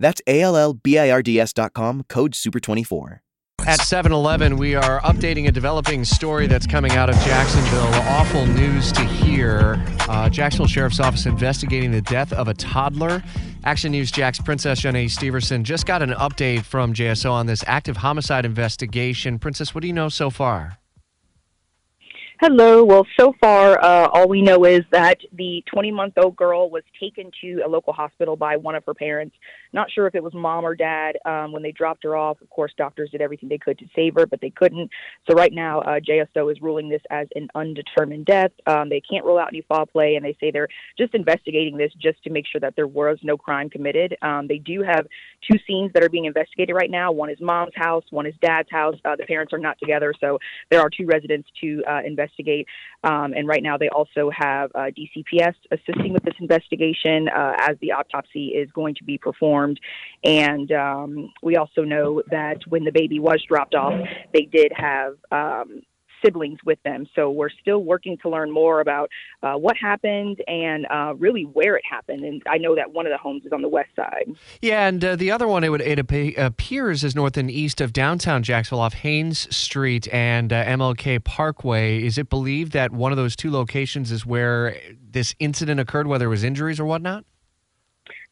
That's A L L B I R D S.com, code SUPER24. At 7 Eleven, we are updating a developing story that's coming out of Jacksonville. Awful news to hear. Uh, Jacksonville Sheriff's Office investigating the death of a toddler. Action News Jax's Princess Janae Steverson just got an update from JSO on this active homicide investigation. Princess, what do you know so far? Hello. Well, so far, uh, all we know is that the 20 month old girl was taken to a local hospital by one of her parents. Not sure if it was mom or dad um, when they dropped her off. Of course, doctors did everything they could to save her, but they couldn't. So, right now, uh, JSO is ruling this as an undetermined death. Um, they can't rule out any foul play, and they say they're just investigating this just to make sure that there was no crime committed. Um, they do have two scenes that are being investigated right now one is mom's house, one is dad's house. Uh, the parents are not together, so there are two residents to uh, investigate investigate. Um, and right now, they also have uh, DCPS assisting with this investigation uh, as the autopsy is going to be performed. And um, we also know that when the baby was dropped off, they did have um, siblings with them. So we're still working to learn more about uh, what happened and uh, really where it happened. And I know that one of the homes is on the west side. Yeah, and uh, the other one, it would it appears is north and east of downtown Jacksonville off Haines Street and uh, MLK Parkway. Is it believed that one of those two locations is where this incident occurred, whether it was injuries or whatnot?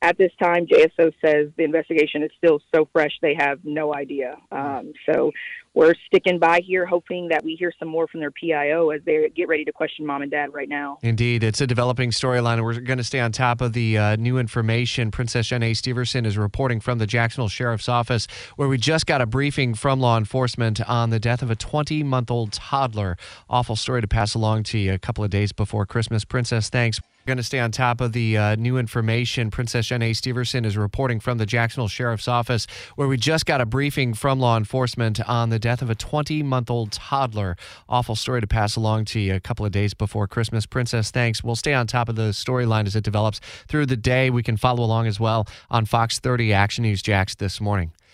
At this time, JSO says the investigation is still so fresh they have no idea. Um, so we're sticking by here, hoping that we hear some more from their PIO as they get ready to question mom and dad right now. Indeed, it's a developing storyline, we're going to stay on top of the uh, new information. Princess Janae Steverson is reporting from the Jacksonville Sheriff's Office, where we just got a briefing from law enforcement on the death of a 20 month old toddler. Awful story to pass along to you a couple of days before Christmas. Princess, thanks going to stay on top of the uh, new information. Princess Janae Steverson is reporting from the Jacksonville Sheriff's Office, where we just got a briefing from law enforcement on the death of a 20 month old toddler. Awful story to pass along to you a couple of days before Christmas. Princess, thanks. We'll stay on top of the storyline as it develops through the day. We can follow along as well on Fox 30 Action News Jax this morning.